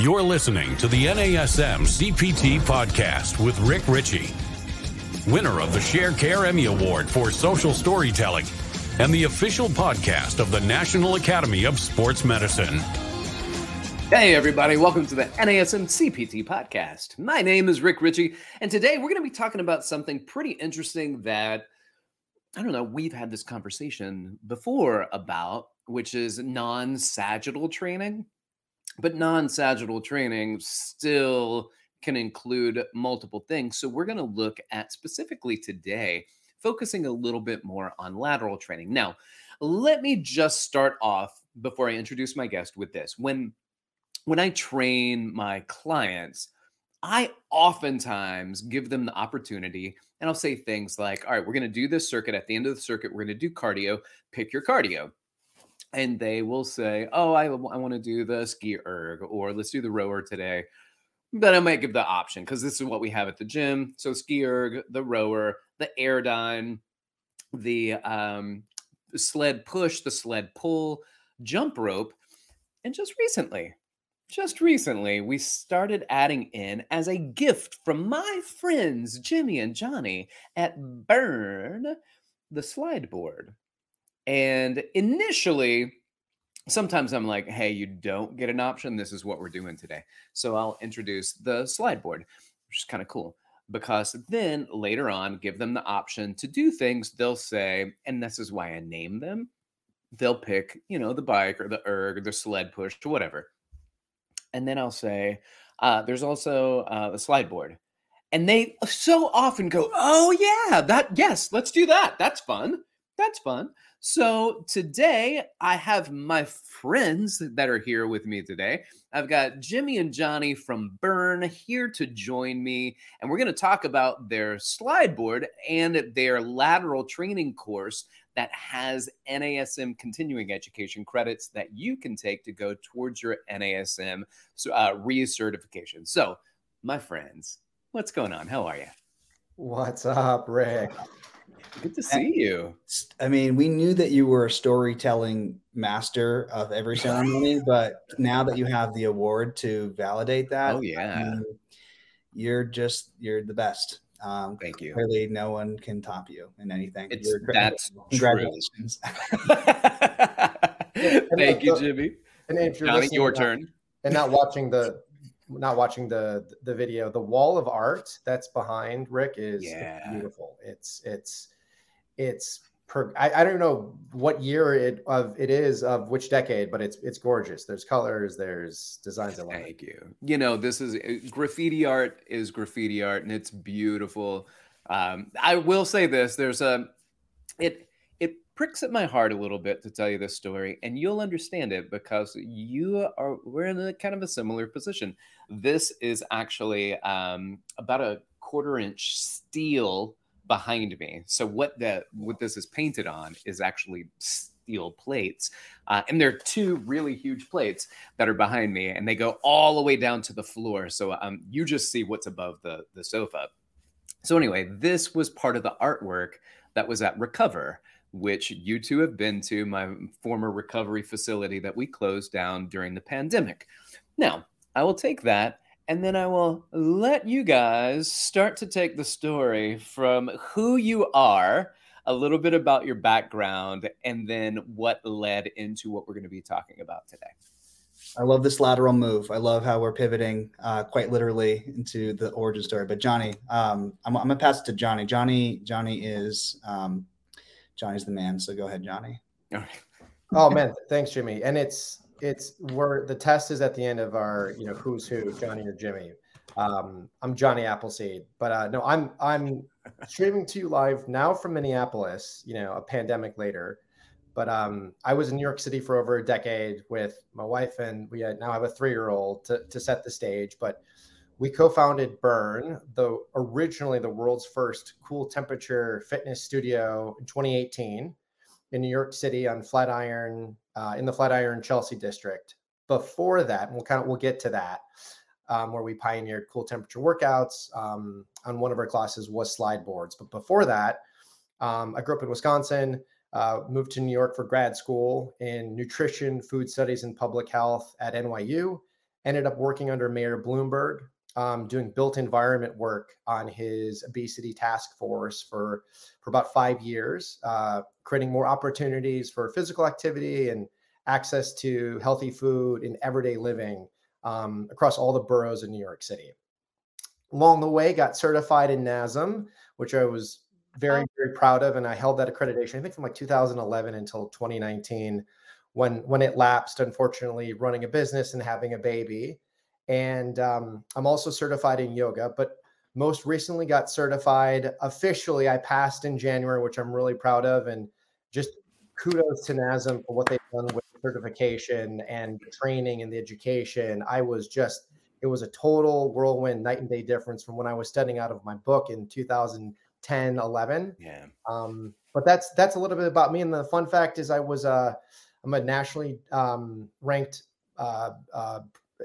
You're listening to the NASM CPT podcast with Rick Richey, winner of the Sharecare Emmy Award for Social Storytelling and the official podcast of the National Academy of Sports Medicine. Hey, everybody, welcome to the NASM CPT podcast. My name is Rick Richey, and today we're going to be talking about something pretty interesting that I don't know, we've had this conversation before about, which is non sagittal training. But non sagittal training still can include multiple things. So we're going to look at specifically today, focusing a little bit more on lateral training. Now, let me just start off before I introduce my guest with this. When when I train my clients, I oftentimes give them the opportunity and I'll say things like, all right, we're going to do this circuit. At the end of the circuit, we're going to do cardio. Pick your cardio and they will say, "Oh, I, I want to do the ski erg, or let's do the rower today." But I might give the option because this is what we have at the gym. So ski erg, the rower, the airdyne, the um, sled push, the sled pull, jump rope, and just recently, just recently, we started adding in as a gift from my friends Jimmy and Johnny at Brrrn the slide board. And initially, sometimes I'm like, hey, you don't get an option. This is what we're doing today. So I'll introduce the slide board, which is kind of cool because then later on, give them the option to do things. They'll say, and this is why I name them. They'll pick, you know, the bike or the erg or the sled push or whatever. And then I'll say, uh, there's also uh, the slide board. And they so often go, oh, yeah, that, yes, let's do that. That's fun. That's fun. So today I have my friends that are here with me today. I've got Jimmy and Johnny from Brrrn here to join me, and we're going to talk about their slide board and their lateral training course that has NASM continuing education credits that you can take to go towards your NASM uh, recertification. So, my friends, what's going on? How are you? What's up, Rick? Good to see you. I mean, we knew that you were a storytelling master of every ceremony, but now that you have the award to validate that, oh yeah, you're just you're the best. Um, Thank you. Clearly, no one can top you in anything. It's that's congratulations. Thank you, Jimmy. And if you're Johnny, your turn. And not watching the not watching the the video the wall of art that's behind rick is yeah. beautiful it's it's it's per, I, I don't know what year it of it is of which decade, but it's it's gorgeous. There's colors, there's designs. I. Thank you. You know, this is uh, graffiti art is graffiti art, and it's beautiful. Um, I will say this: there's a it it pricks at my heart a little bit to tell you this story, and you'll understand it because you are we're in a kind of a similar position. This is actually um, about a quarter inch steel behind me. So what that what this is painted on is actually steel plates, uh, and there are two really huge plates that are behind me, and they go all the way down to the floor. So um, you just see what's above the the sofa. So anyway, this was part of the artwork that was at Recover, which you two have been to, my former recovery facility that we closed down during the pandemic. Now, I will take that and then I will let you guys start to take the story from who you are, a little bit about your background, and then what led into what we're going to be talking about today. I love this lateral move. I love how we're pivoting uh, quite literally into the origin story. But Johnny, um, I'm, I'm, gonna pass it to Johnny. Johnny, Johnny is um, Johnny's the man. So go ahead, Johnny. Oh man, thanks, Jimmy. And it's it's where the test is at the end of our, you know, who's who, Johnny or Jimmy. Um, I'm Johnny Appleseed, but uh, no, I'm I'm streaming to you live now from Minneapolis. You know, a pandemic later, but um, I was in New York City for over a decade with my wife, and we now have a three year old to to set the stage. But we co-founded Brrrn, the originally the world's first cool temperature fitness studio in 2018 in New York City on Flatiron uh, in the Flatiron Chelsea district. Before that, we'll kind of we'll get to that, um, where we pioneered cool temperature workouts. Um, on one of our classes was slide boards, but before that, um, I grew up in Wisconsin. Uh, moved to New York for grad school in nutrition, food studies, and public health at NYU, ended up working under Mayor Bloomberg, um, doing built environment work on his obesity task force for, for about five years, uh, creating more opportunities for physical activity and access to healthy food in everyday living um, across all the boroughs in New York City. Along the way, got certified in NASM, which I was very, very proud of. And I held that accreditation, I think from like 2011 until 2019 when when it lapsed, unfortunately, running a business and having a baby. And um, I'm also certified in yoga, but most recently got certified officially. I passed in January, which I'm really proud of, and just kudos to NASM for what they've done with certification and the training and the education. I was just it was a total whirlwind night and day difference from when I was studying out of my book in 2010, 11. Yeah. Um, but that's that's a little bit about me. And the fun fact is, I was uh, I'm a nationally um, ranked uh, uh,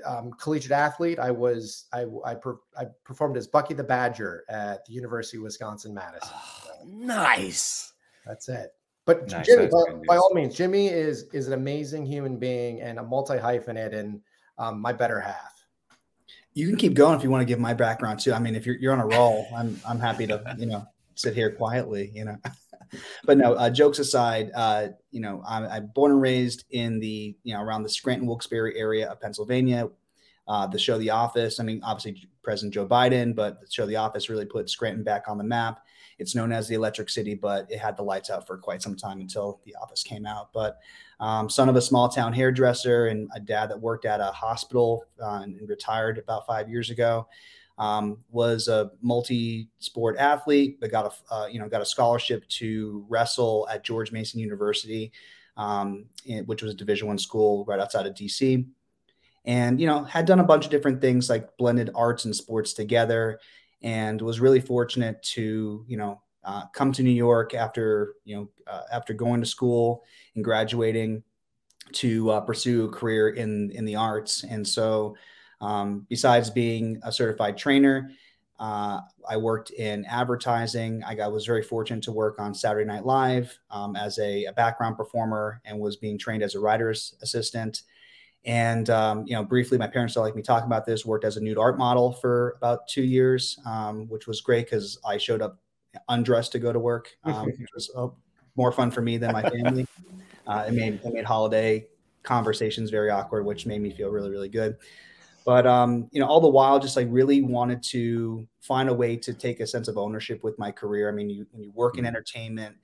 um, collegiate athlete. I was I I, per, I, performed as Bucky the Badger at the University of Wisconsin Madison. Oh, nice. That's it. But nice, Jimmy, by, by, all means, Jimmy is is an amazing human being and a multi hyphenate and um, my better half. You can keep going if you want to give my background too. I mean, if you're you're on a roll, I'm I'm happy to you know sit here quietly. You know. But no, uh, jokes aside, uh, you know, I'm, I'm, born and raised in the, you know, around the Scranton Wilkes-Barre area of Pennsylvania. Uh, the show The Office, I mean, obviously President Joe Biden, but the show The Office really put Scranton back on the map. It's known as the Electric City, but it had the lights out for quite some time until The Office came out. But um, son of a small town hairdresser and a dad that worked at a hospital uh, and, and retired about five years ago um, was a multi-sport athlete, but got a uh, you know got a scholarship to wrestle at George Mason University, um, which was a Division One school right outside of DC, and you know had done a bunch of different things like blended arts and sports together, and was really fortunate to you know uh, come to New York after you know uh, after going to school and graduating to uh, pursue a career in in the arts, and so um, besides being a certified trainer, uh, I worked in advertising. I got, was very fortunate to work on Saturday Night Live um, as a, a, background performer and was being trained as a writer's assistant. And um, you know, briefly, my parents don't like me talking about this. Worked as a nude art model for about two years, um, which was great because I showed up undressed to go to work, um, which was uh, more fun for me than my family. Uh, it made it made holiday conversations very awkward, which made me feel really really good but um, you know all the while just like really wanted to find a way to take a sense of ownership with my career. I mean you, when you work in mm-hmm. entertainment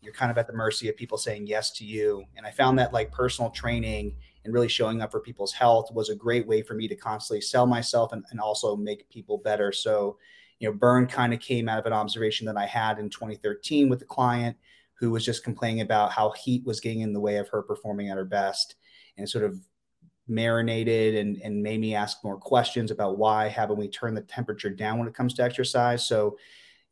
you're kind of at the mercy of people saying yes to you. And i found that like personal training and really showing up for people's health was a great way for me to constantly sell myself and, and also make people better. So you know Brrrn kind of came out of an observation that i had in 2013 with a client who was just complaining about how heat was getting in the way of her performing at her best and sort of marinated and, and made me ask more questions about why haven't we turned the temperature down when it comes to exercise. So,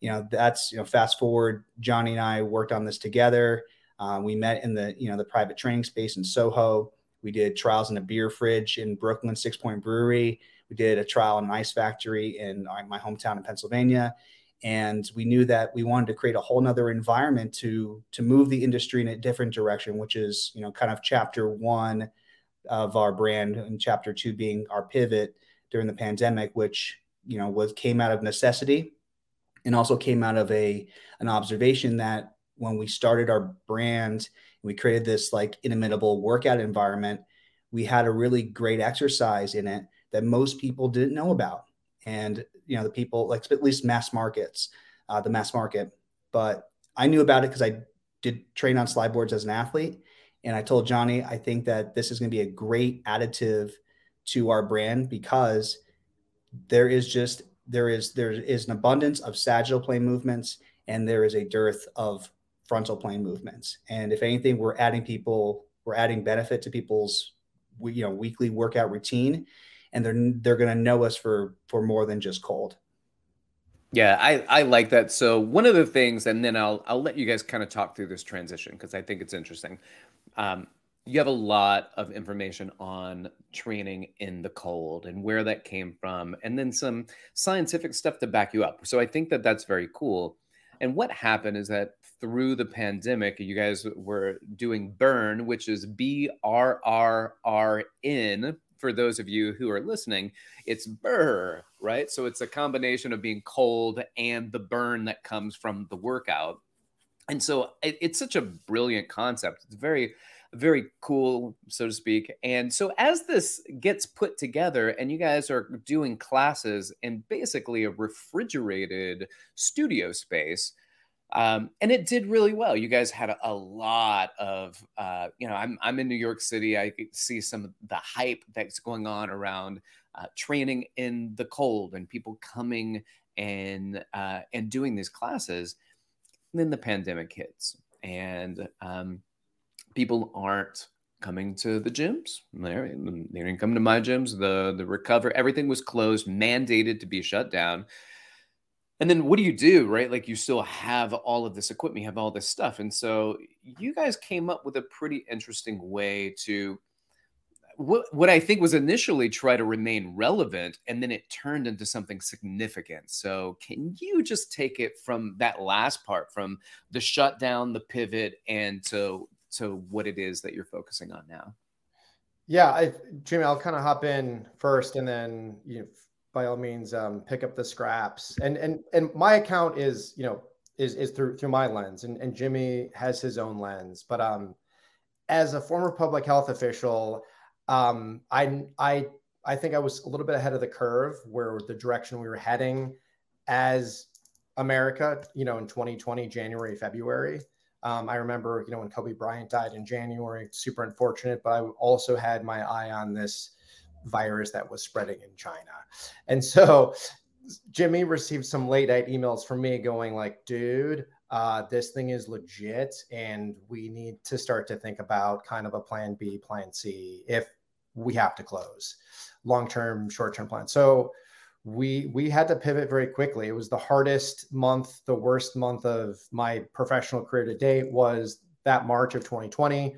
you know, that's, you know, fast forward, Johnny and I worked on this together. Uh, we met in the, you know, the private training space in Soho. We did trials in a beer fridge in Brooklyn, Sixpoint Brewery. We did a trial in an ice factory in my hometown in Pennsylvania. And we knew that we wanted to create a whole nother environment to to move the industry in a different direction, which is, you know, kind of chapter one of our brand and chapter two being our pivot during the pandemic which you know was came out of necessity and also came out of a an observation that when we started our brand we created this like inimitable workout environment we had a really great exercise in it that most people didn't know about. And you know the people like at least mass markets uh, the mass market. But i knew about it because i did train on slide boards as an athlete and I told Johnny, I think that this is going to be a great additive to our brand because there is just there is there is an abundance of sagittal plane movements and there is a dearth of frontal plane movements. And if anything, we're adding people, we're adding benefit to people's you know weekly workout routine, and they're they're going to know us for for more than just cold. Yeah, I, I like that. So one of the things, and then I'll I'll let you guys kind of talk through this transition because I think it's interesting. Um, you have a lot of information on training in the cold and where that came from, and then some scientific stuff to back you up. So I think that that's very cool. And what happened is that through the pandemic, you guys were doing Brrrn, which is B R R R N for those of you who are listening, it's burr, right? So it's a combination of being cold and the burn that comes from the workout. And so it, it's such a brilliant concept. It's very, very cool, so to speak. And so as this gets put together and you guys are doing classes in basically a refrigerated studio space, um, and it did really well. You guys had a, a lot of, uh, you know, I'm I'm in New York City. I see some of the hype that's going on around uh, training in the cold and people coming and uh, and doing these classes. Then the pandemic hits, and um, people aren't coming to the gyms. They didn't come to my gyms. The the recover everything was closed, mandated to be shut down and then what do you do right like you still have all of this equipment you have all this stuff and so you guys came up with a pretty interesting way to what, what i think was initially try to remain relevant and then it turned into something significant. So can you just take it from that last part from the shutdown the pivot and to to what it is that you're focusing on now? Yeah I, jimmy i'll kind of hop in first and then you know, by all means um, pick up the scraps. And and and my account is you know is is through through my lens and, and jimmy has his own lens. But um as a former public health official um i i i think i was a little bit ahead of the curve where the direction we were heading as america you know in 2020 january february um, I remember, you know, when Kobe Bryant died in January, super unfortunate, but I also had my eye on this virus that was spreading in China. And so Jimmy received some late night emails from me going like, dude, uh, this thing is legit and we need to start to think about kind of a plan B, plan C if we have to close long-term, short-term plan. So we we had to pivot very quickly. It was the hardest month, the worst month of my professional career to date was that March of 2020.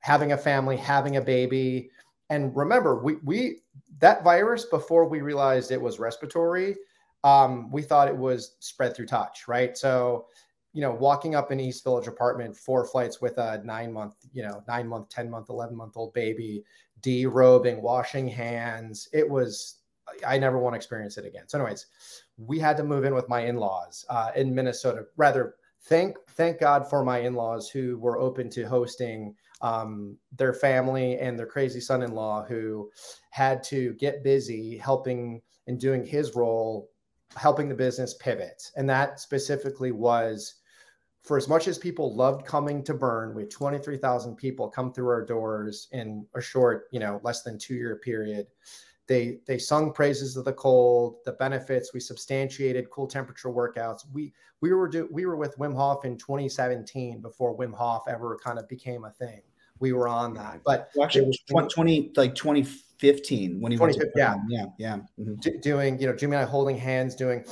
Having a family, having a baby, and remember, we we that virus before we realized it was respiratory, um, we thought it was spread through touch, right? So, you know, walking up in East Village apartment, four flights with a nine month, you know, nine month, ten month, eleven month old baby, derobing, washing hands. It was I never want to experience it again. So, anyways, we had to move in with my in laws uh, in Minnesota. Rather, thank thank God for my in laws who were open to hosting um, their family and their crazy son-in-law who had to get busy helping and doing his role helping the business pivot. And that specifically was for as much as people loved coming to Brrrn we had 23000 people come through our doors in a short you know less than two year period. They they sung praises of the cold the benefits we substantiated cool temperature workouts. We we were do, we were with wim hof in 2017 before wim hof ever kind of became a thing. We were on that. But well, actually, it was 20, like 20 like 2015 when he to yeah, yeah, yeah. Mm-hmm. D- doing, you know, Jimmy and I holding hands, doing,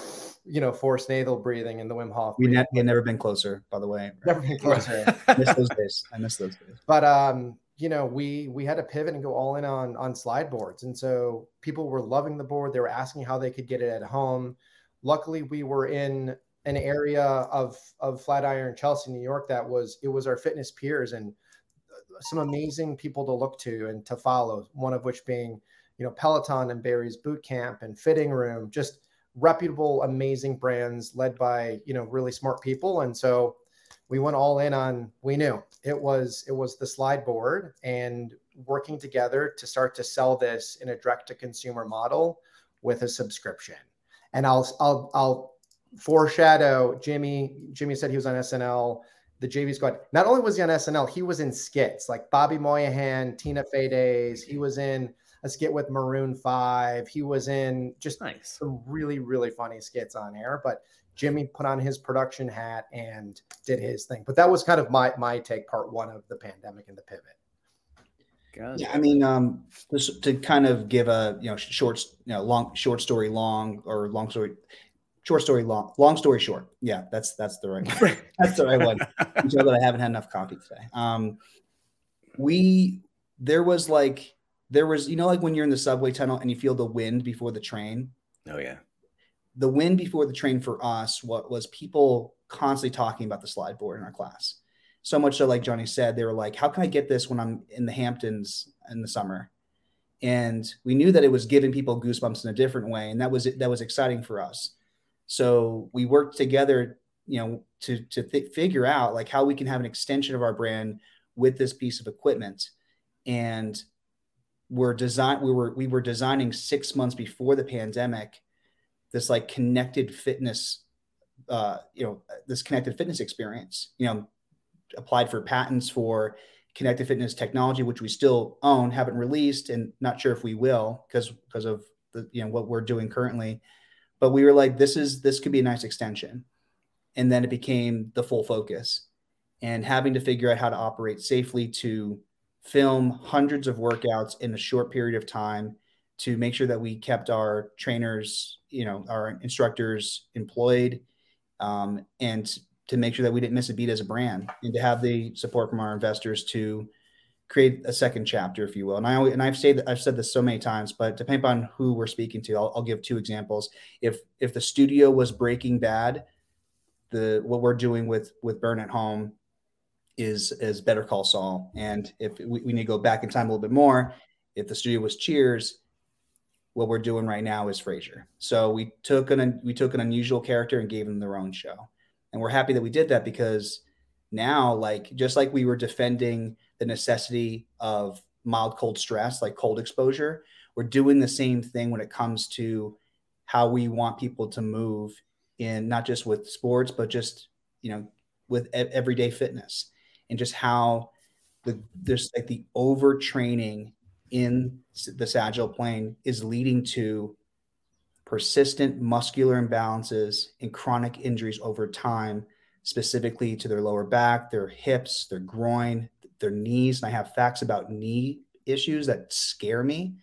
you know, forced nasal breathing in the Wim Hof. We, ne- we had never been closer, by the way. Never been closer. I miss those days. I miss those days. But um, you know, we we had to pivot and go all in on on slide boards, and so people were loving the board. They were asking how they could get it at home. Luckily, we were in an area of of Flatiron, Chelsea, New York that was it was our fitness peers and some amazing people to look to and to follow. One of which being, you know, Peloton and Barry's Boot Camp and Fitting Room, just reputable, amazing brands led by you know really smart people. And so we went all in on. We knew it was it was the slide board and working together to start to sell this in a direct to consumer model with a subscription. And I'll I'll I'll foreshadow Jimmy. Jimmy said he was on SNL the JV squad. Not only was he on SNL, he was in skits like Bobby Moynihan, Tina Fey Days. He was in a skit with Maroon Five. He was in just nice. some really really funny skits on air. But Jimmy put on his production hat and did his thing. But that was kind of my my take, part one of the pandemic and the pivot. Yeah, I mean, um, just to kind of give a you know short, you know, long short story long or long story short story long long story short. Yeah that's that's the right that's the right one. You know that i haven't had enough coffee today. Um we there was like there was you know like when you're in the subway tunnel and you feel the wind before the train? Oh yeah. The wind before the train for us what was people constantly talking about the slide board in our class. So much so like johnny said they were like how can i get this when i'm in the hamptons in the summer? And we knew that it was giving people goosebumps in a different way and that was that was exciting for us so we worked together you know to to th- figure out like how we can have an extension of our brand with this piece of equipment. And we're design we were we were designing six months before the pandemic this like connected fitness uh you know this connected fitness experience you know applied for patents for connected fitness technology which we still own haven't released and not sure if we will because because of the you know what we're doing currently but we were like this is this could be a nice extension. And then it became the full focus. And having to figure out how to operate safely to film hundreds of workouts in a short period of time to make sure that we kept our trainers you know our instructors employed um, and to make sure that we didn't miss a beat as a brand and to have the support from our investors to create a second chapter, if you will. And I and I've said I've said this so many times, but depending on who we're speaking to, I'll, I'll give two examples. If if the studio was Breaking Bad, the what we're doing with with Brrrn at Home is is Better Call Saul. And if we, we need to go back in time a little bit more, if the studio was Cheers, what we're doing right now is Frasier. So we took an we took an unusual character and gave them their own show, and we're happy that we did that because now, like just like we were defending the necessity of mild cold stress, like cold exposure, we're doing the same thing when it comes to how we want people to move in not just with sports, but just you know with everyday fitness. And just how the there's like the overtraining in the sagittal plane is leading to persistent muscular imbalances and chronic injuries over time, specifically to their lower back, their hips, their groin, their knees. And I have facts about knee issues that scare me.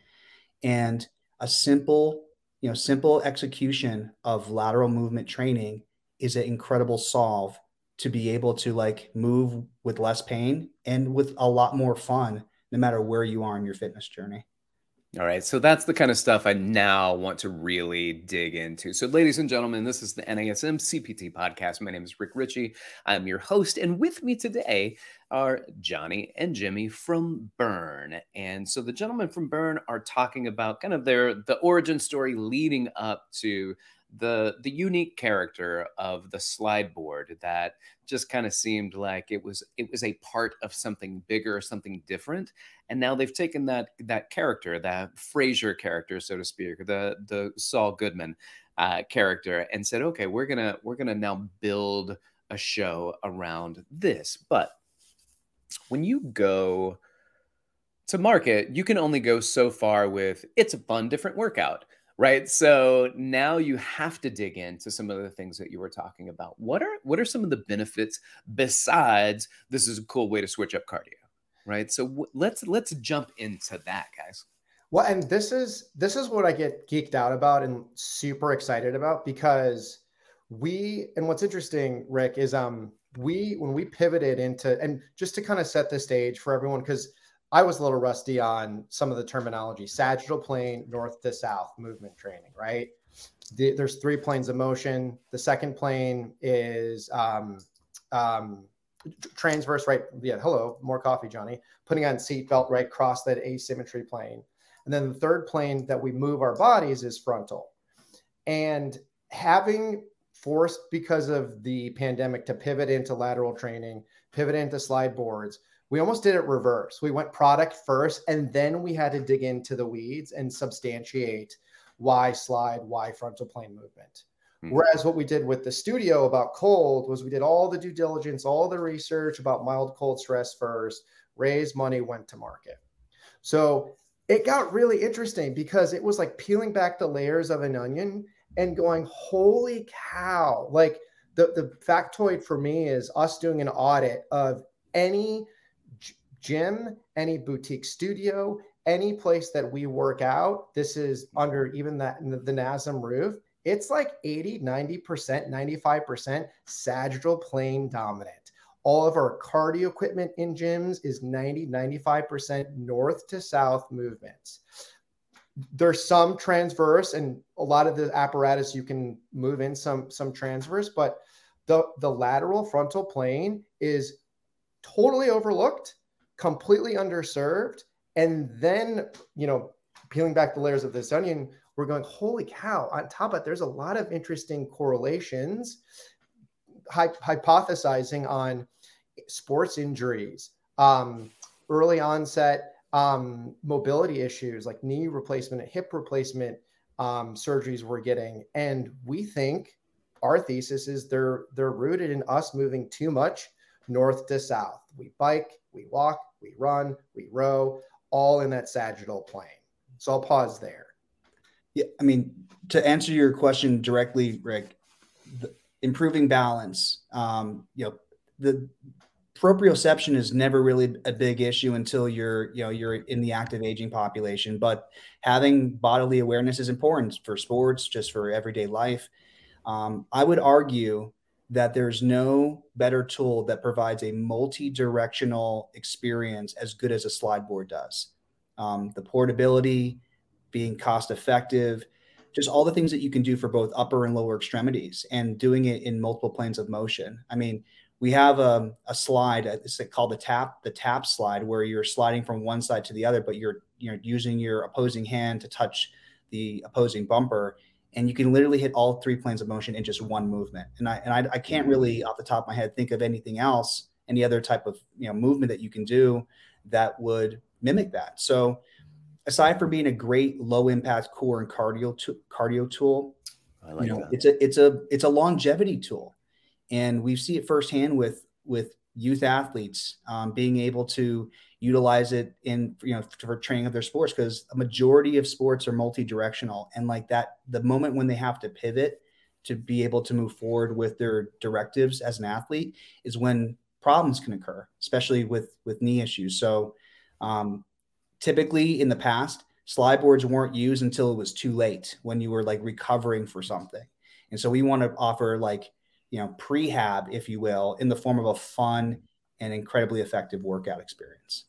And a simple, you know, simple execution of lateral movement training is an incredible solve to be able to like move with less pain and with a lot more fun no matter where you are in your fitness journey. All right, so that's the kind of stuff I now want to really dig into. So, ladies and gentlemen, this is the NASM CPT podcast. My name is Rick Richey. I'm your host, and with me today are Johnny and Jimmy from Brrrn. And so, the gentlemen from Brrrn are talking about kind of their the origin story leading up to the the unique character of the slide board that just kind of seemed like it was it was a part of something bigger something different. And now they've taken that that character that Frasier character so to speak the the Saul Goodman uh, character and said okay we're gonna we're gonna now build a show around this. But when you go to market you can only go so far with it's a fun different workout right? So now you have to dig into some of the things that you were talking about. What are what are some of the benefits besides this is a cool way to switch up cardio right? So w- let's let's jump into that guys. Well and this is this is what i get geeked out about and super excited about because we and what's interesting rick is um we when we pivoted into and just to kind of set the stage for everyone because I was a little rusty on some of the terminology sagittal plane, north to south movement training, right? The, there's three planes of motion. The second plane is um, um, transverse, right? Yeah, hello, more coffee, Johnny. Putting on seatbelt, right? Cross that asymmetry plane. And then the third plane that we move our bodies is frontal. And having forced because of the pandemic to pivot into lateral training, pivot into slide boards, we almost did it reverse. We went product first, and then we had to dig into the weeds and substantiate why slide, why frontal plane movement. Mm-hmm. Whereas what we did with the studio about cold was we did all the due diligence, all the research about mild cold stress first, raised money, went to market. So it got really interesting because it was like peeling back the layers of an onion and going, holy cow. Like the, the factoid for me is us doing an audit of any gym, any boutique studio, any place that we work out, this is under even that the NASM roof, it's like 80, 90%, 95% sagittal plane dominant. All of our cardio equipment in gyms is 90, 95% north to south movements. There's some transverse and a lot of the apparatus you can move in some some transverse, but the the lateral frontal plane is totally overlooked completely underserved and then you know peeling back the layers of this onion, we're going, holy cow! On top of it, there's a lot of interesting correlations, hy- hypothesizing on sports injuries, um, early onset um, mobility issues like knee replacement and hip replacement um, surgeries we're getting, and we think our thesis is they're they're rooted in us moving too much north to south. We bike, we walk, we run, we row, all in that sagittal plane. So I'll pause there. Yeah, I mean, to answer your question directly, Rick, improving balance. Um, you know, the proprioception is never really a big issue until you're you know you're in the active aging population but having bodily awareness is important for sports just for everyday life um, i would argue that there's no better tool that provides a multi-directional experience as good as a slide board does. Um, the portability being cost effective just all the things that you can do for both upper and lower extremities and doing it in multiple planes of motion. I mean we have a, a slide it's called the tap the tap slide where you're sliding from one side to the other but you're you're using your opposing hand to touch the opposing bumper and you can literally hit all three planes of motion in just one movement. And i and I, I can't really off the top of my head think of anything else any other type of you know movement that you can do that would mimic that. So aside from being a great low impact core and cardio to, cardio tool I like you know that. it's a it's a it's a longevity tool. And we see it firsthand with with youth athletes um, being able to utilize it in you know for training of their sports because a majority of sports are multi-directional and like that the moment when they have to pivot to be able to move forward with their directives as an athlete is when problems can occur especially with with knee issues so um, typically in the past slide boards weren't used until it was too late when you were like recovering for something and so we want to offer like you know, prehab, if you will, in the form of a fun and incredibly effective workout experience.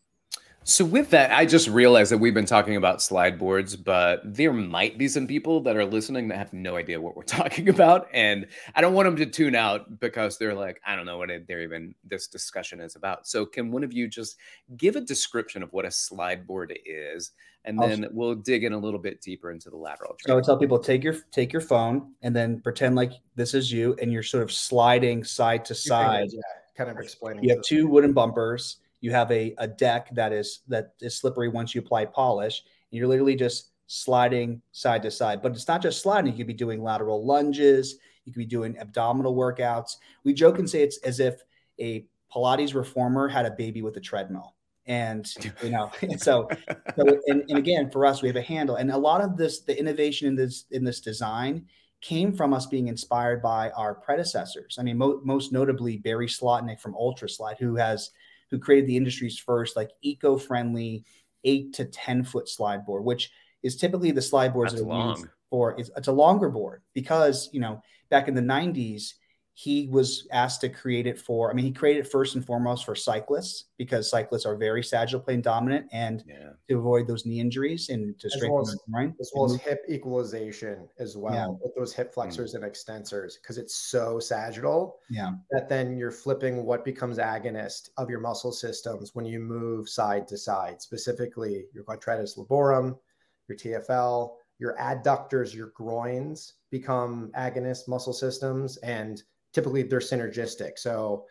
So with that, I just realized that we've been talking about slide boards, but there might be some people that are listening that have no idea what we're talking about, and I don't want them to tune out because they're like, I don't know what they're even this discussion is about. So can one of you just give a description of what a slide board is, and then we'll dig in a little bit deeper into the lateral. So I would tell people take your take your phone and then pretend like this is you, and you're sort of sliding side to side. Yeah, kind of explaining. You have two wooden bumpers. You have a, a deck that is that is slippery once you apply polish. And you're literally just sliding side to side. But it's not just sliding. You could be doing lateral lunges. You could be doing abdominal workouts. We joke and say it's as if a Pilates reformer had a baby with a treadmill and you know so, so and, and, again for us we have a handle and a lot of this the innovation in this in this design came from us being inspired by our predecessors i mean mo- most notably barry slotnick from ultraslide who has who created the industry's first like eco-friendly eight to ten foot slide board which is typically the slide boards That's that are long. for it's, it's a longer board because you know back in the 90s he was asked to create it for i mean he created it first and foremost for cyclists because cyclists are very sagittal plane dominant and yeah. to avoid those knee injuries and to strengthen as well as, as, well as hip equalization as well yeah. with those hip flexors mm-hmm. and extensors because it's so sagittal yeah that then you're flipping what becomes agonist of your muscle systems when you move side to side specifically your quadratus lumborum your tfl your adductors your groins become agonist muscle systems and typically they're synergistic. So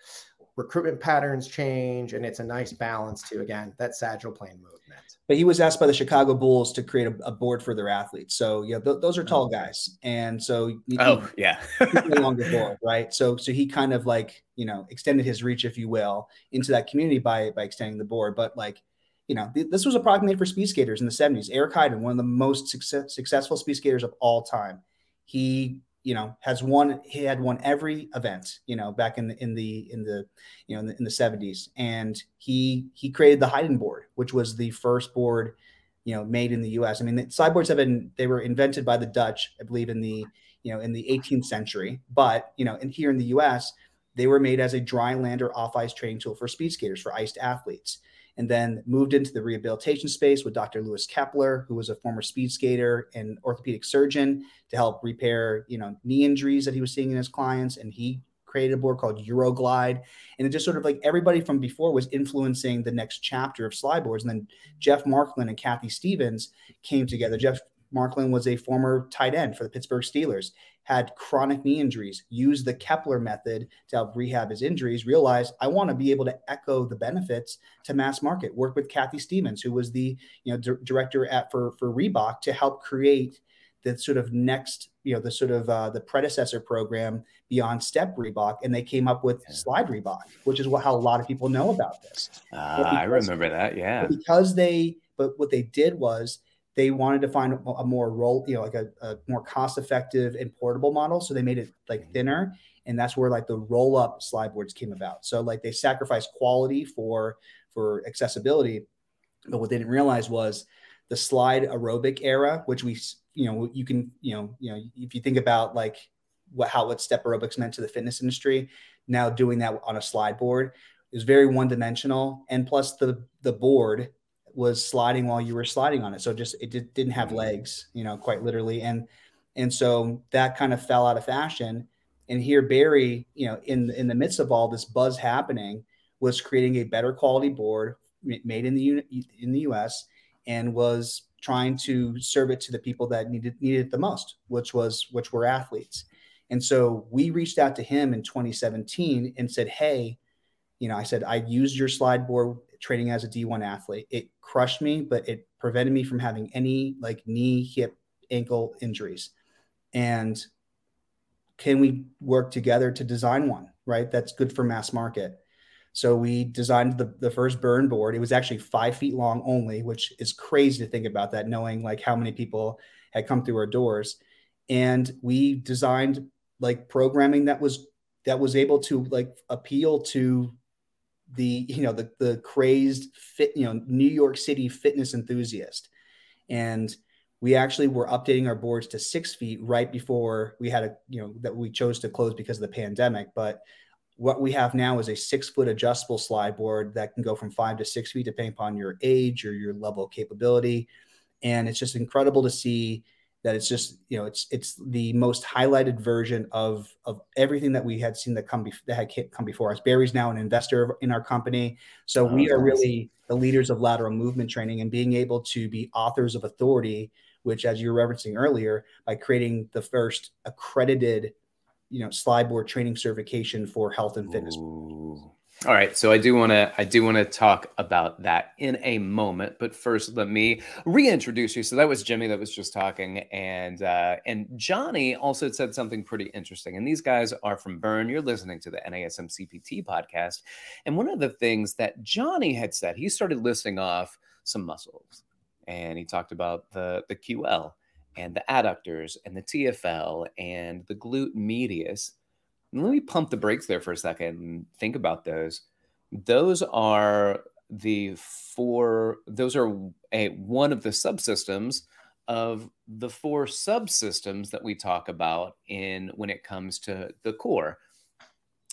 recruitment patterns change and it's a nice balance to again that sagittal plane movement. But he was asked by the chicago bulls to create a, a board for their athletes. So yeah th- those are tall oh. guys. And so you, oh yeah. longer board right? So so he kind of like you know extended his reach if you will into that community by by extending the board. But like you know th- this was a product made for speed skaters in the 70s eric heiden one of the most success- successful speed skaters of all time. He you know has won he had won every event you know back in the in the in the you know in the, in the 70s and he he created the Heiden board which was the first board you know made in the US I mean the sideboards have been they were invented by the Dutch I believe in the you know in the 18th century. But you know in here in the US they were made as a dry land or off ice training tool for speed skaters for iced athletes and then moved into the rehabilitation space with Dr. Lewis Kepler, who was a former speed skater and orthopedic surgeon to help repair, you know, knee injuries that he was seeing in his clients. And he created a board called Euroglide, and it just sort of like everybody from before was influencing the next chapter of slide boards. And then Jeff Markland and Kathy Stevens came together. Jeff Markland was a former tight end for the Pittsburgh Steelers, had chronic knee injuries, used the Kepler method to help rehab his injuries, realized I want to be able to echo the benefits to mass market, work with Kathy Stevens, who was the you know d- director at for, for Reebok to help create the sort of next, you know, the sort of uh, the predecessor program beyond Step Reebok, and they came up with yeah. Slide Reebok, which is what how a lot of people know about this. Uh, because, I remember that, yeah. Because they, but what they did was they wanted to find a more roll, you know, like a, a more cost-effective and portable model, so they made it like mm-hmm. thinner, and that's where like the roll-up slide boards came about. So like they sacrificed quality for for accessibility, but what they didn't realize was the slide aerobic era, which we you know you can you know you know if you think about like what how what step aerobics meant to the fitness industry now doing that on a slide board is very one dimensional and plus the the board was sliding while you were sliding on it so just it did, didn't have mm-hmm. legs you know quite literally and and so that kind of fell out of fashion and here barry you know in in the midst of all this buzz happening was creating a better quality board made in the in the us and was trying to serve it to the people that needed needed it the most, which was which were athletes. And so we reached out to him in 2017 and said, "Hey, you know, I said I used your slide board training as a D1 athlete. It crushed me, but it prevented me from having any like knee, hip, ankle injuries. And can we work together to design one, right? That's good for mass market." So we designed the, the first Brrrn board. It was actually five feet long only, which is crazy to think about that, knowing like how many people had come through our doors. And we designed like programming that was that was able to like appeal to the you know the the crazed fit you know New York City fitness enthusiast. And we actually were updating our boards to six feet right before we had a you know that we chose to close because of the pandemic, but what we have now is a six foot adjustable slide board that can go from five to six feet depending upon your age or your level of capability. And it's just incredible to see that it's just you know it's it's the most highlighted version of of everything that we had seen that come that had come before us. Barry's now an investor in our company, so oh, we are nice. really the leaders of lateral movement training and being able to be authors of authority. Which, as you were referencing earlier, by creating the first accredited you know slide board training certification for health and fitness. Ooh. All right, so I do want to I do want to talk about that in a moment, but first let me reintroduce you. So that was Jimmy that was just talking, and uh, and Johnny also said something pretty interesting. And these guys are from Brrrn. You're listening to the NASM CPT podcast, and one of the things that Johnny had said, he started listing off some muscles, and he talked about the the QL, and the adductors and the TFL and the glute medius. Let me pump the brakes there for a second and think about those. Those are the four, those are a one of the subsystems of the four subsystems that we talk about in when it comes to the core.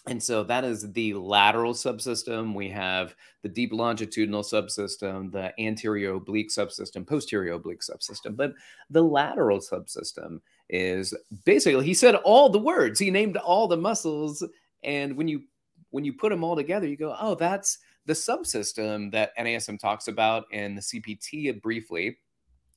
And so that is the lateral subsystem. We have the deep longitudinal subsystem, the anterior oblique subsystem, posterior oblique subsystem. But the lateral subsystem is basically, he said all the words, he named all the muscles. And when you when you put them all together, you go, oh, that's the subsystem that NASM talks about in the CPT briefly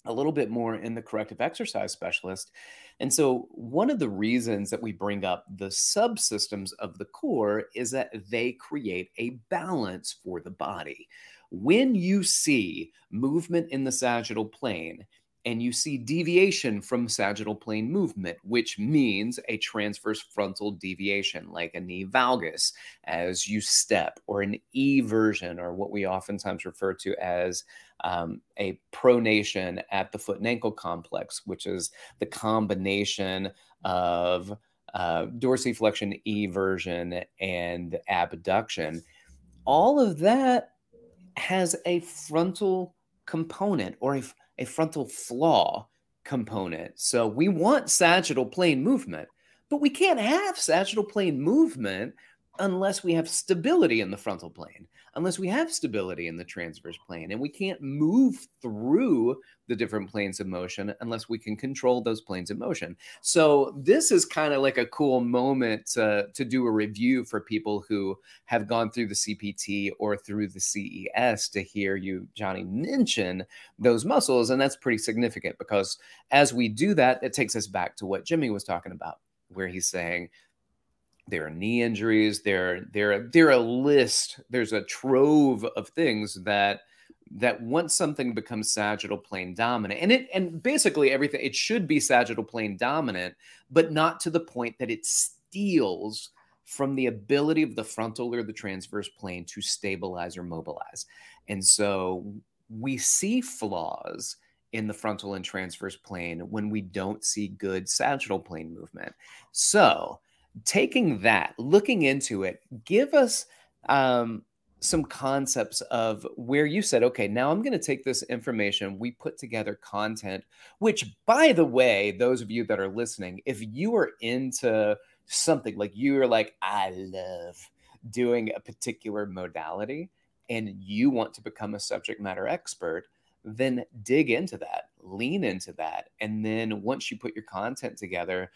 a little bit more in the corrective exercise specialist. And so, one of the reasons that we bring up the subsystems of the core is that they create a balance for the body. When you see movement in the sagittal plane, and you see deviation from sagittal plane movement, which means a transverse frontal deviation, like a knee valgus as you step, or an eversion, or what we oftentimes refer to as um, a pronation at the foot and ankle complex, which is the combination of uh, dorsiflexion, eversion, and abduction. All of that has a frontal component or a a frontal flaw component. So we want sagittal plane movement, but we can't have sagittal plane movement unless we have stability in the frontal plane, unless we have stability in the transverse plane. And we can't move through the different planes of motion unless we can control those planes of motion. So, this is kind of like a cool moment to, do a review for people who have gone through the CPT or through the CES to hear you, Johnny, mention those muscles. And that's pretty significant because as we do that, it takes us back to what Jimmy was talking about, where he's saying, there are knee injuries there there there a list there's a trove of things that that once something becomes sagittal plane dominant and it and basically everything it should be sagittal plane dominant but not to the point that it steals from the ability of the frontal or the transverse plane to stabilize or mobilize. And so we see flaws in the frontal and transverse plane when we don't see good sagittal plane movement. So taking that, looking into it, give us um, some concepts of where you said, okay, now I'm going to take this information. We put together content, which, by the way, those of you that are listening, if you are into something like you are like, I love doing a particular modality and you want to become a subject matter expert, then dig into that, lean into that. And then once you put your content together,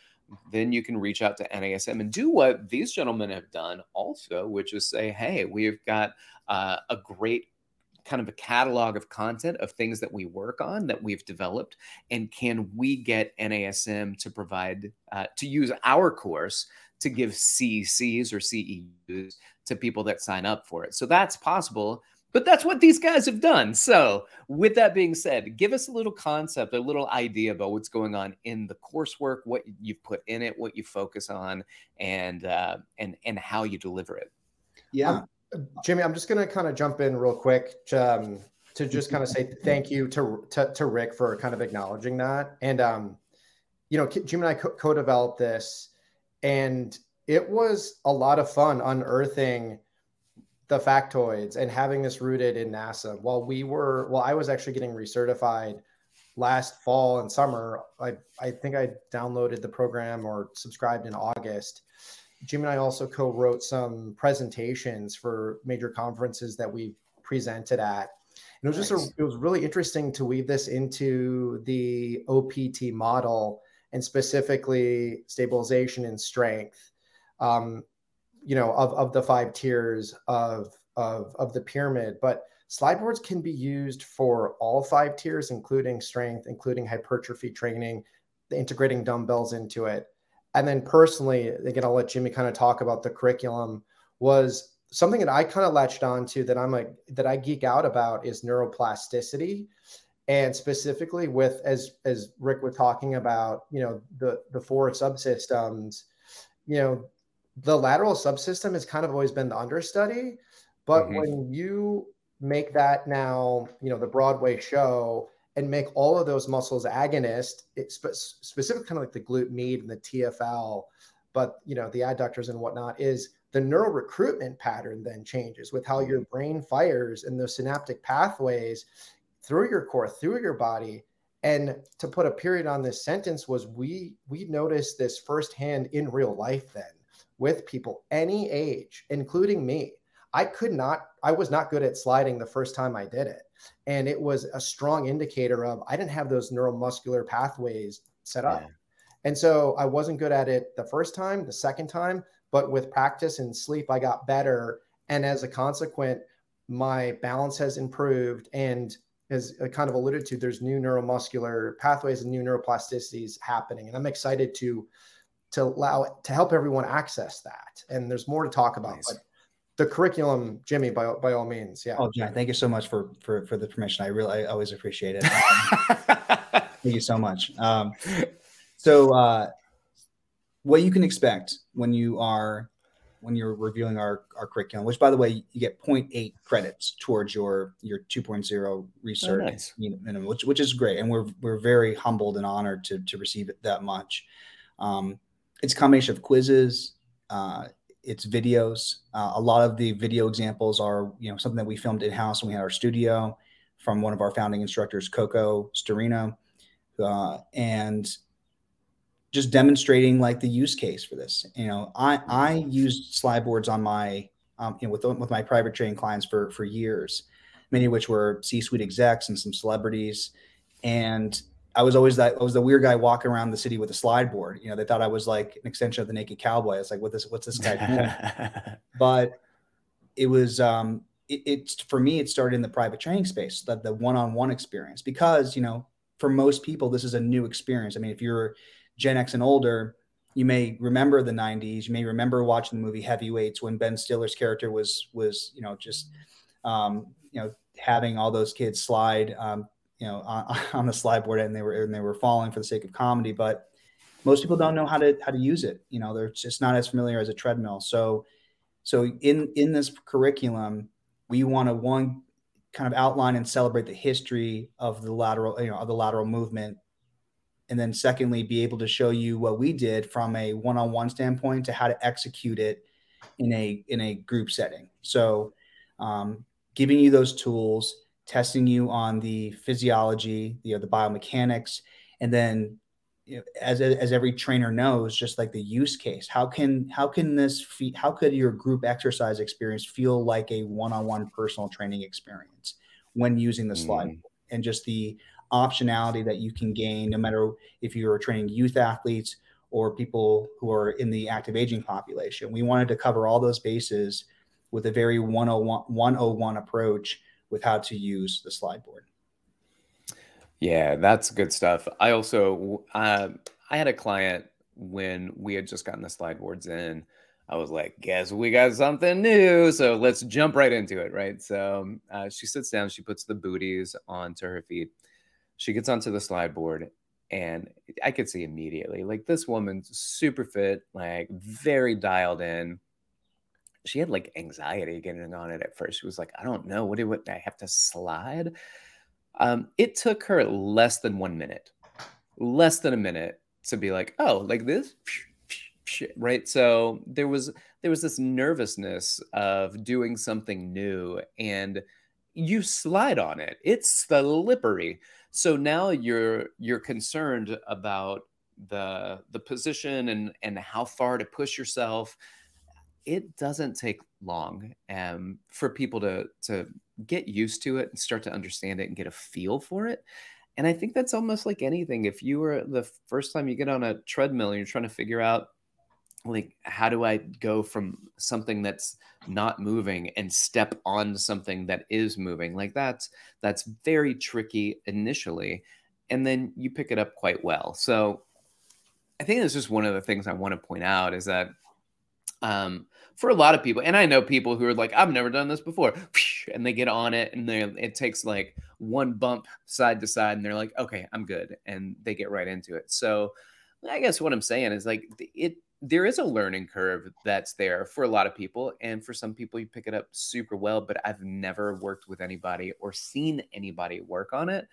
then you can reach out to NASM and do what these gentlemen have done also, which is say, hey, we've got uh, a great kind of a catalog of content of things that we work on that we've developed and can we get NASM to provide uh, to use our course to give CCs or CEUs to people that sign up for it. So that's possible but that's what these guys have done. So, with that being said, give us a little concept, a little idea about what's going on in the coursework, what you've put in it, what you focus on, and uh, and and how you deliver it. Yeah, um, Jimmy, I'm just going to kind of jump in real quick to, um, to just kind of say thank you to, to, to Rick for kind of acknowledging that. And um, you know, Jimmy and I co- developed this, and it was a lot of fun unearthing the factoids and having this rooted in NASM. While we were, well, I was actually getting recertified last fall and summer. I, I think I downloaded the program or subscribed in August. Jim and I also co-wrote some presentations for major conferences that we presented at. And it was just a, it was really interesting to weave this into the OPT model and specifically stabilization and strength. Um, you know of, of the five tiers of, of of the pyramid but slide boards can be used for all five tiers including strength including hypertrophy training integrating dumbbells into it. And then personally again i'll let jimmy kind of talk about the curriculum was something that i kind of latched on to that i'm like that i geek out about is neuroplasticity. And specifically with as as rick was talking about you know the the four subsystems you know the lateral subsystem has kind of always been the understudy, but mm-hmm. when you make that now, you know, the Broadway show and make all of those muscles agonist, it's spe- specific kind of like the glute med and the TFL, but you know, the adductors and whatnot is the neural recruitment pattern then changes with how your brain fires and those synaptic pathways through your core, through your body. And to put a period on this sentence was we we noticed this firsthand in real life then with people any age, including me. I could not, I was not good at sliding the first time I did it. And it was a strong indicator of I didn't have those neuromuscular pathways set up. Yeah. And so I wasn't good at it the first time, the second time, but with practice and sleep, I got better. And as a consequence, my balance has improved. And as I kind of alluded to, there's new neuromuscular pathways and new neuroplasticities happening. And I'm excited to to allow to help everyone access that. And there's more to talk about. Nice. But the curriculum, Jimmy, by by all means, yeah. Oh, John, thank you so much for for for the permission. I really, I always appreciate it. thank you so much. Um, so, uh, what you can expect when you are when you're reviewing our, our curriculum, which by the way, you get 0.8 credits towards your your 2.0 research, oh, nice. minimum, which which is great, and we're we're very humbled and honored to to receive it that much. Um, it's a combination of quizzes, uh, it's videos. Uh, a lot of the video examples are, you know, something that we filmed in house when we had our studio from one of our founding instructors, Coco Storino, uh, and just demonstrating like the use case for this. You know, I I used slide boards on my um, you know with with my private training clients for for years, many of which were C-suite execs and some celebrities, and I was always that I was the weird guy walking around the city with a slide board. You know, they thought I was like an extension of the naked cowboy. It's like, what this what's this guy doing? but it was um it, it's for me it started in the private training space, that the one-on-one experience because you know for most people this is a new experience. I mean, if you're Gen X and older, you may remember the 90s you may remember watching the movie heavyweights when ben stiller's character was was you know just um, you know having all those kids slide um, you know on, on, the slide board and they were and they were falling for the sake of comedy but most people don't know how to how to use it. You know they're just not as familiar as a treadmill. So so in in this curriculum we want to one kind of outline and celebrate the history of the lateral you know of the lateral movement. And then secondly be able to show you what we did from a one-on-one standpoint to how to execute it in a in a group setting. So um, giving you those tools testing you on the physiology you know the biomechanics and then you know, as, as every trainer knows just like the use case how can how can this fe- how could your group exercise experience feel like a one-on-one personal training experience when using the slide mm. and just the optionality that you can gain no matter if you're training youth athletes or people who are in the active aging population. We wanted to cover all those bases with a very 101, 101 approach with how to use the slide board. Yeah, that's good stuff. I also uh, I had a client when we had just gotten the slide boards in. I was like, guess we got something new. So let's jump right into it. Right. So uh, she sits down, she puts the booties onto her feet. She gets onto the slide board and I could see immediately like this woman's super fit, like very dialed in. She had like anxiety getting on it at first. She was like, I don't know, what do I have to slide? Um, it took her less than one minute, less than a minute to be like, oh, like this, right? So there was there was this nervousness of doing something new, and you slide on it. It's slippery. So now you're you're concerned about the the position and and how far to push yourself. It doesn't take long um, for people to to get used to it and start to understand it and get a feel for it. And I think that's almost like anything. If you were the first time you get on a treadmill and you're trying to figure out like how do i go from something that's not moving and step on something that is moving like that's that's very tricky initially and then you pick it up quite well so i think this is one of the things i want to point out is that um, for a lot of people and i know people who are like i've never done this before and they get on it and they it takes like one bump side to side and they're like okay i'm good and they get right into it. So i guess what i'm saying is like it there is a learning curve that's there for a lot of people and for some people you pick it up super well but i've never worked with anybody or seen anybody work on it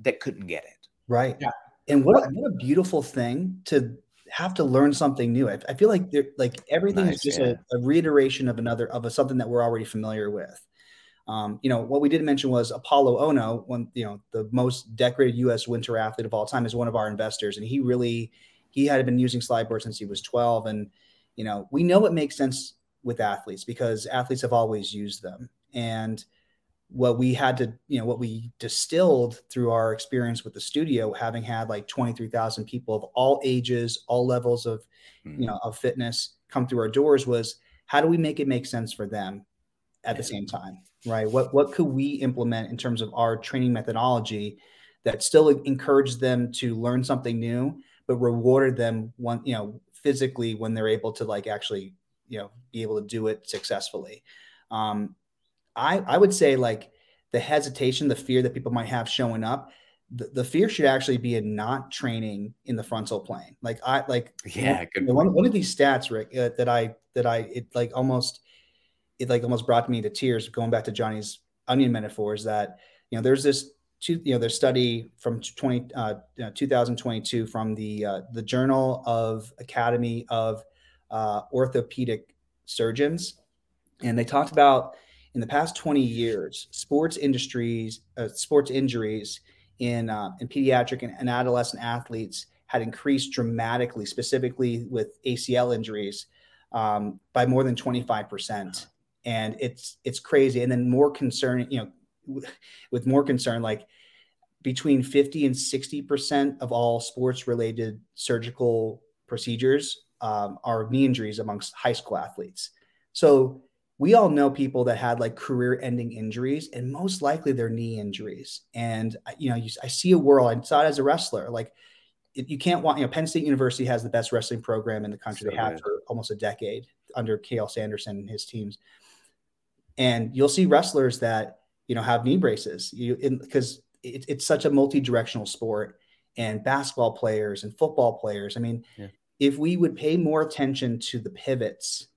that couldn't get it. Right. Yeah. And what, what a beautiful thing to have to learn something new. I, I feel like there like everything nice, is just yeah. a, a, reiteration of another of a, something that we're already familiar with. Um, you know what we didn't mention was Apolo Ohno one you know the most decorated us winter athlete of all time is one of our investors and he really he had been using slideboard since he was 12 and you know we know it makes sense with athletes because athletes have always used them. And what we had to you know what we distilled through our experience with the studio having had like 23,000 people of all ages all levels of mm-hmm. you know of fitness come through our doors was how do we make it make sense for them at the same time right what what could we implement in terms of our training methodology that still encouraged them to learn something new but rewarded them one, you know, physically when they're able to like actually, you know, be able to do it successfully. Um, I I would say like the hesitation, the fear that people might have showing up, the, the fear should actually be in not training in the frontal plane. Like I like yeah, good one, one of these stats, Rick, uh, that I that I it like almost it like almost brought me to tears going back to Johnny's onion metaphors that you know there's this two, you know, their study from 20, uh, 2022 from the uh, the Journal of Academy of uh, Orthopedic Surgeons, and they talked about in the past 20 years, sports industries, uh, sports injuries in uh, in pediatric and, and adolescent athletes had increased dramatically, specifically with ACL injuries, um, by more than 25%. And it's it's crazy. And then more concern, you know, with more concern, like between 50 and 60% of all sports related surgical procedures um, are knee injuries amongst high school athletes. So we all know people that had like career ending injuries and most likely they're knee injuries. And, uh, you know, you, I see a world, I saw it as a wrestler, like you can't want, you know, Penn State University has the best wrestling program in the country. So they have for almost a decade under Cael Sanderson and his teams. And you'll see wrestlers that, you know, have knee braces you because it, it's such a multi-directional sport and basketball players and football players. I mean, yeah. if we would pay more attention to the pivots,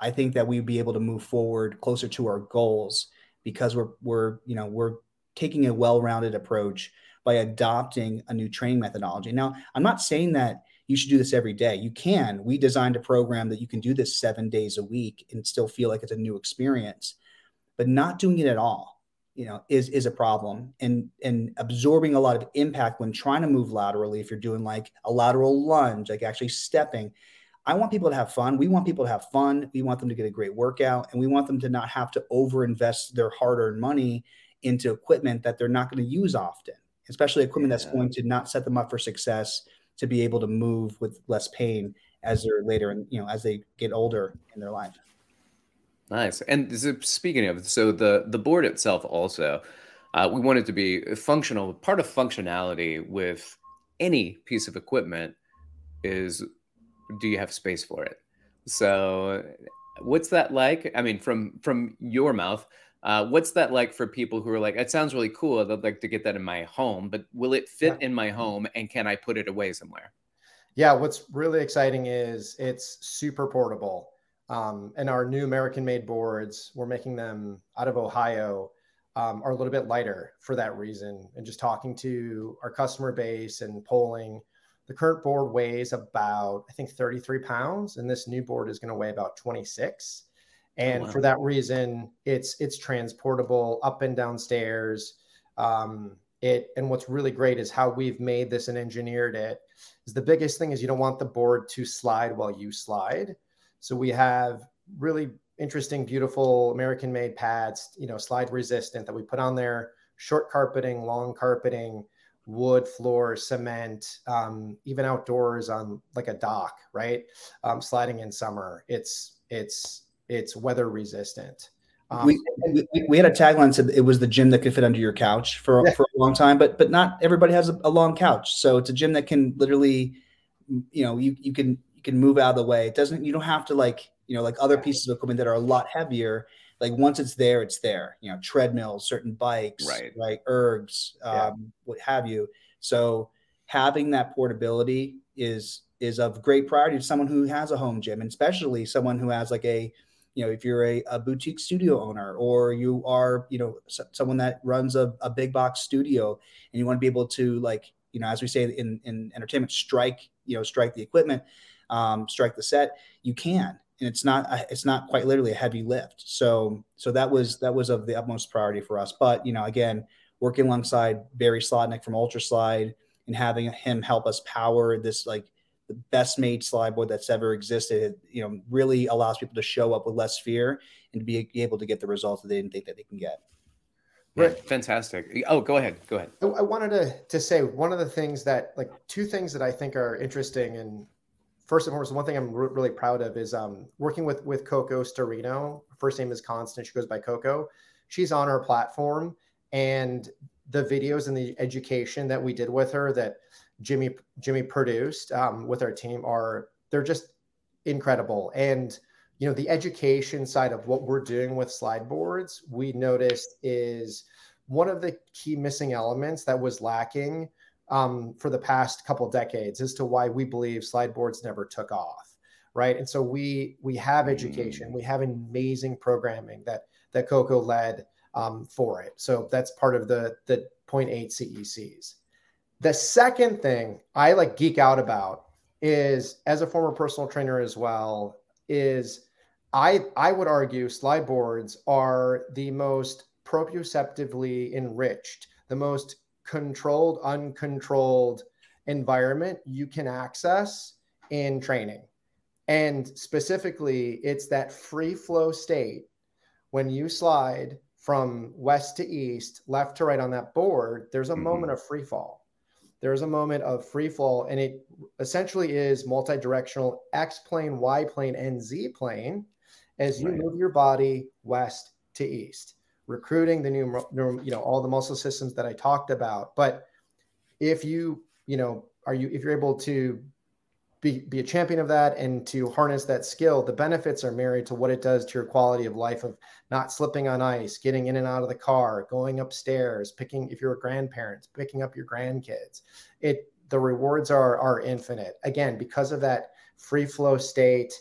I think that we'd be able to move forward closer to our goals because we're we're you know we're taking a well-rounded approach by adopting a new training methodology. Now, I'm not saying that you should do this every day. You can. We designed a program that you can do this 7 days a week and still feel like it's a new experience. But not doing it at all you know is is a problem and and absorbing a lot of impact when trying to move laterally if you're doing like a lateral lunge like actually stepping i want people to have fun we want people to have fun we want them to get a great workout and we want them to not have to over invest their hard-earned money into equipment that they're not going to use often especially equipment yeah. that's going to not set them up for success to be able to move with less pain as they're later and you know as they get older in their life Nice. And speaking of, so the the board itself also, uh, we want it to be functional. Part of functionality with any piece of equipment is, do you have space for it? So, what's that like? I mean, from from your mouth, uh, what's that like for people who are like, it sounds really cool. I'd like to get that in my home, but will it fit yeah. in my home? And can I put it away somewhere? Yeah, what's really exciting is it's super portable. Um, and our new American made boards, we're making them out of Ohio, um, are a little bit lighter for that reason. And just talking to our customer base and polling, the current board weighs about, I think, 33 pounds, and this new board is going to weigh about 26. And oh, wow. for that reason, it's it's transportable up and down stairs. Um, it and what's really great is how we've made this and engineered it. Is the biggest thing is you don't want the board to slide while you slide. So we have really interesting, beautiful American made pads, you know, slide resistant that we put on there, short carpeting, long carpeting, wood floor, cement, um, even outdoors on like a dock, right? Um, sliding in summer. It's, it's, it's weather resistant. Um, we, we, we, had a tagline said it was the gym that could fit under your couch for, yeah. for a long time, but but not everybody has a, a, long couch. So it's a gym that can literally, you know, you you can you can move out of the way. It doesn't, you don't have to like, you know, like other pieces of equipment that are a lot heavier. Like once it's there, it's there, you know, treadmills, certain bikes, right, right ergs, yeah. um, what have you. So having that portability is, is of great priority to someone who has a home gym and especially someone who has like a, you know, if you're a, a boutique studio owner or you are, you know, someone that runs a, a big box studio and you want to be able to like, you know, as we say in, in entertainment, strike, you know, strike the equipment um, strike the set, you can. And it's not it's not quite literally a heavy lift. So so that was that was of the utmost priority for us. But you know, again, working alongside Barry Slotnick from Ultraslide and having him help us power this like the best made slide board that's ever existed, you know, really allows people to show up with less fear and to be able to get the results that they didn't think that they can get. Right. Fantastic. Oh, go ahead. Go ahead. I wanted to, to say one of the things that like two things that I think are interesting and first and foremost, one thing I'm re- really proud of is um, working with with Coco Starino. First name is Constant. She goes by Coco. She's on our platform, and the videos and the education that we did with her that Jimmy Jimmy produced um, with our team are they're just incredible. And you know the education side of what we're doing with slide boards, we noticed is one of the key missing elements that was lacking um, for the past couple decades as to why we believe slide boards never took off right? And so we we have education we have amazing programming that that coco led um, for it. So that's part of the the 0.8 cecs the second thing i like geek out about is as a former personal trainer as well is i i would argue slide boards are the most proprioceptively enriched the most controlled, uncontrolled, environment you can access in training. And specifically, it's that free flow state when you slide from west to east, left to right on that board, there's a mm-hmm. moment of free fall. There's a moment of free fall, and it essentially is multi-directional X plane, Y plane, and Z plane as you right. move your body west to east, recruiting the new, you know, all the muscle systems that I talked about. But if you, you know, are you if you're able to be, be a champion of that and to harness that skill, the benefits are married to what it does to your quality of life of not slipping on ice, getting in and out of the car, going upstairs, picking if you're a grandparent, picking up your grandkids. It the rewards are are infinite. Again, because of that free flow state,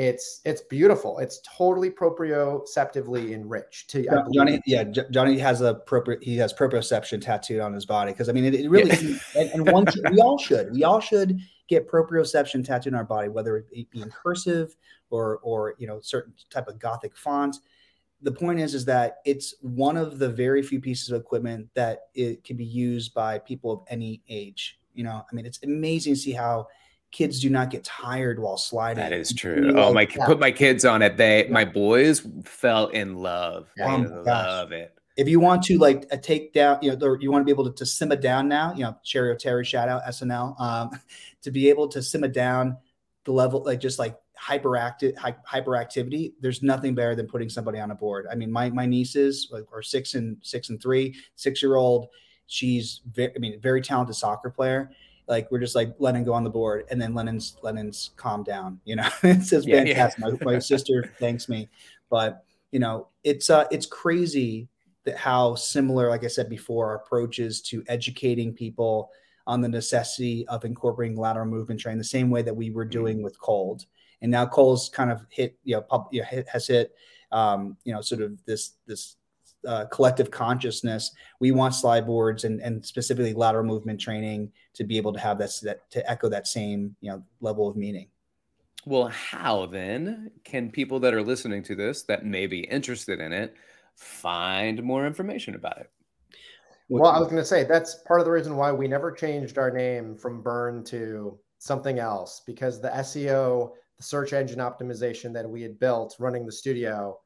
it's it's beautiful. It's totally proprioceptively enriched. To yeah, Johnny, yeah, Johnny has a proprio he has proprioception tattooed on his body because I mean it, it really yeah. and, and one we all should we all should get proprioception tattooed on our body, whether it be in cursive or or you know certain type of gothic font. The point is, is that it's one of the very few pieces of equipment that it can be used by people of any age. You know, I mean, it's amazing to see how kids do not get tired while sliding. That is true. Oh, my yeah. put my kids on it. They yeah. my boys fell in love. Oh love it. If you want to like a take down, you know, you want to be able to, to sim it down now, you know, Cheri Oteri shout out SNL, um, to be able to sim it down the level, like just like hyperactive hyperactivity. There's nothing better than putting somebody on a board. I mean, my my nieces like, are six and six and three, six year old. She's very, I mean, very talented soccer player like we're just like Lennon go on the board, and then Lennon's Lennon's calm down. You know, it says yeah, fantastic. Yeah. my, my sister thanks me, but you know, it's uh, it's crazy that how similar, like I said before, our approaches to educating people on the necessity of incorporating lateral movement training the same way that we were mm-hmm. doing with cold. And now Cole's kind of hit, you know, pub, you know hit, has hit, um, you know, sort of this this uh, collective consciousness, we want slide boards and, and specifically lateral movement training to be able to have that, that to echo that same you know level of meaning. Well, how then can people that are listening to this that may be interested in it find more information about it? Well, I was going to say that's part of the reason why we never changed our name from Brrrn to something else because the SEO, the search engine optimization that we had built running the studio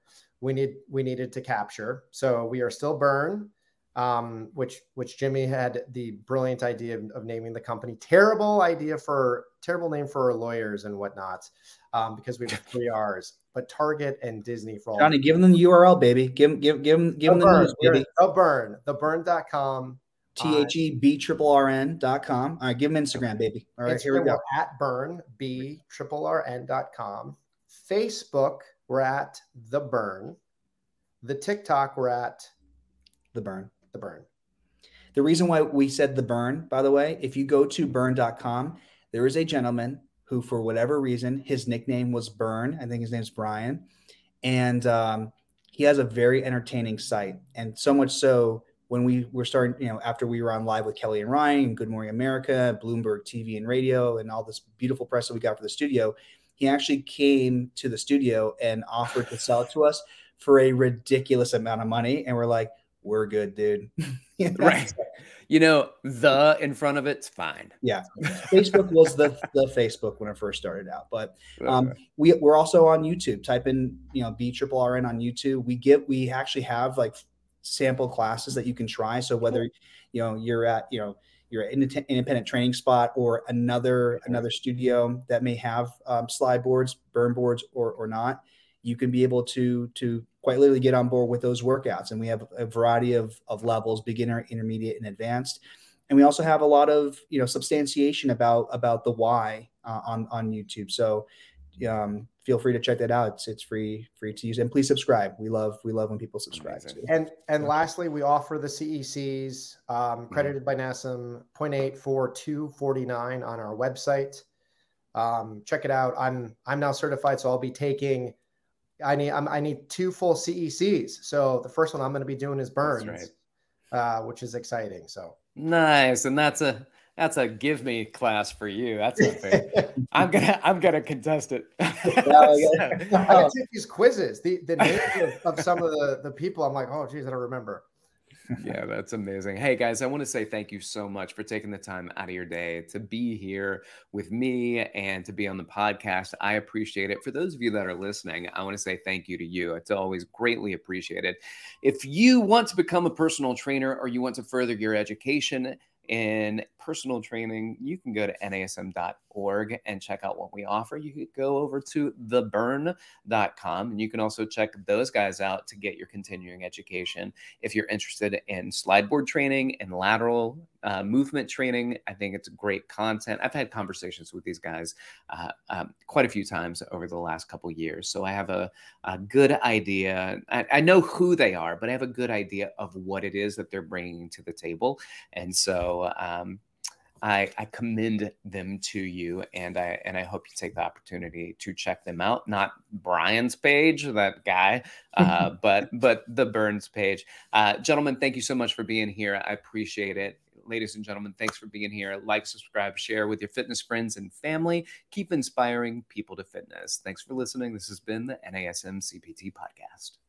we need we needed to capture. So we are still Brrrn, um, which which Jimmy had the brilliant idea of, of, naming the company. Terrible idea for terrible name for our lawyers and whatnot, um, because we have three R's. But Target and Disney for all. Johnny, give them the URL, baby. Give give give them give the them Brrrn, the news, baby. The Brrrn, thebrrrn.com. T H E B triple R N dot com. All right, give them Instagram, baby. All right, Instagram, here we go. At Brrrn, B triple R N dot com. Facebook, we're at the Brrrn. The TikTok, we're at the Brrrn. The Brrrn. The reason why we said the Brrrn, by the way, if you go to burn.com, there is a gentleman who, for whatever reason, his nickname was Burn. I think his name is Brian. And um, he has a very entertaining site. And so much so when we were starting, you know, after we were on live with Kelly and Ryan and Good Morning America, Bloomberg TV and radio, and all this beautiful press that we got for the studio, he actually came to the studio and offered to sell it to us for a ridiculous amount of money. And we're like, we're good, dude. right. You know, the in front of it's fine. Yeah. Facebook was the, the Facebook when it first started out. But um, we, we're also on YouTube. Type in, you know, B triple RN on YouTube. We get, we actually have like sample classes that you can try. So whether, you know, you're at, you know, you're an independent training spot or another another studio that may have um, slide boards, Brrrn boards, or or not, you can be able to to quite literally get on board with those workouts. And we have a variety of of levels: beginner, intermediate, and advanced. And we also have a lot of you know substantiation about about the why uh, on on YouTube. So um, feel free to check that out. It's it's free free to use, and please subscribe. We love we love when people subscribe. And and lastly, we offer the CECs um, mm-hmm. credited by NASM 0.84249 on our website. Um, check it out. I'm I'm now certified, so I'll be taking I need I'm, i need two full CECs. So the first one I'm going to be doing is Brrrn's, right. uh, which is exciting. So nice, and that's a that's a give me class for you. That's I'm gonna I'm gonna contest it. I gotta oh. take these quizzes. The the names of, of, some of the the people. I'm like, oh geez, I don't remember. yeah, that's amazing. Hey guys, I want to say thank you so much for taking the time out of your day to be here with me and to be on the podcast. I appreciate it. For those of you that are listening, I want to say thank you to you. It's always greatly appreciated. If you want to become a personal trainer or you want to further your education, in personal training, you can go to nasm.org and check out what we offer. You could go over to thebrrrn.com and you can also check those guys out to get your continuing education. If you're interested in slide board training and lateral uh, movement training, I think it's great content. I've had conversations with these guys uh, um, quite a few times over the last couple years. So I have a, a good idea. I, I know who they are, but I have a good idea of what it is that they're bringing to the table. And so, um, I, I, commend them to you, and I and I hope you take the opportunity to check them out. Not Brian's page, that guy, uh, but but the Brrrn's page. Uh, gentlemen, thank you so much for being here. I appreciate it. Ladies and gentlemen, thanks for being here. Like, subscribe, share with your fitness friends and family. Keep inspiring people to fitness. Thanks for listening. This has been the NASM CPT podcast.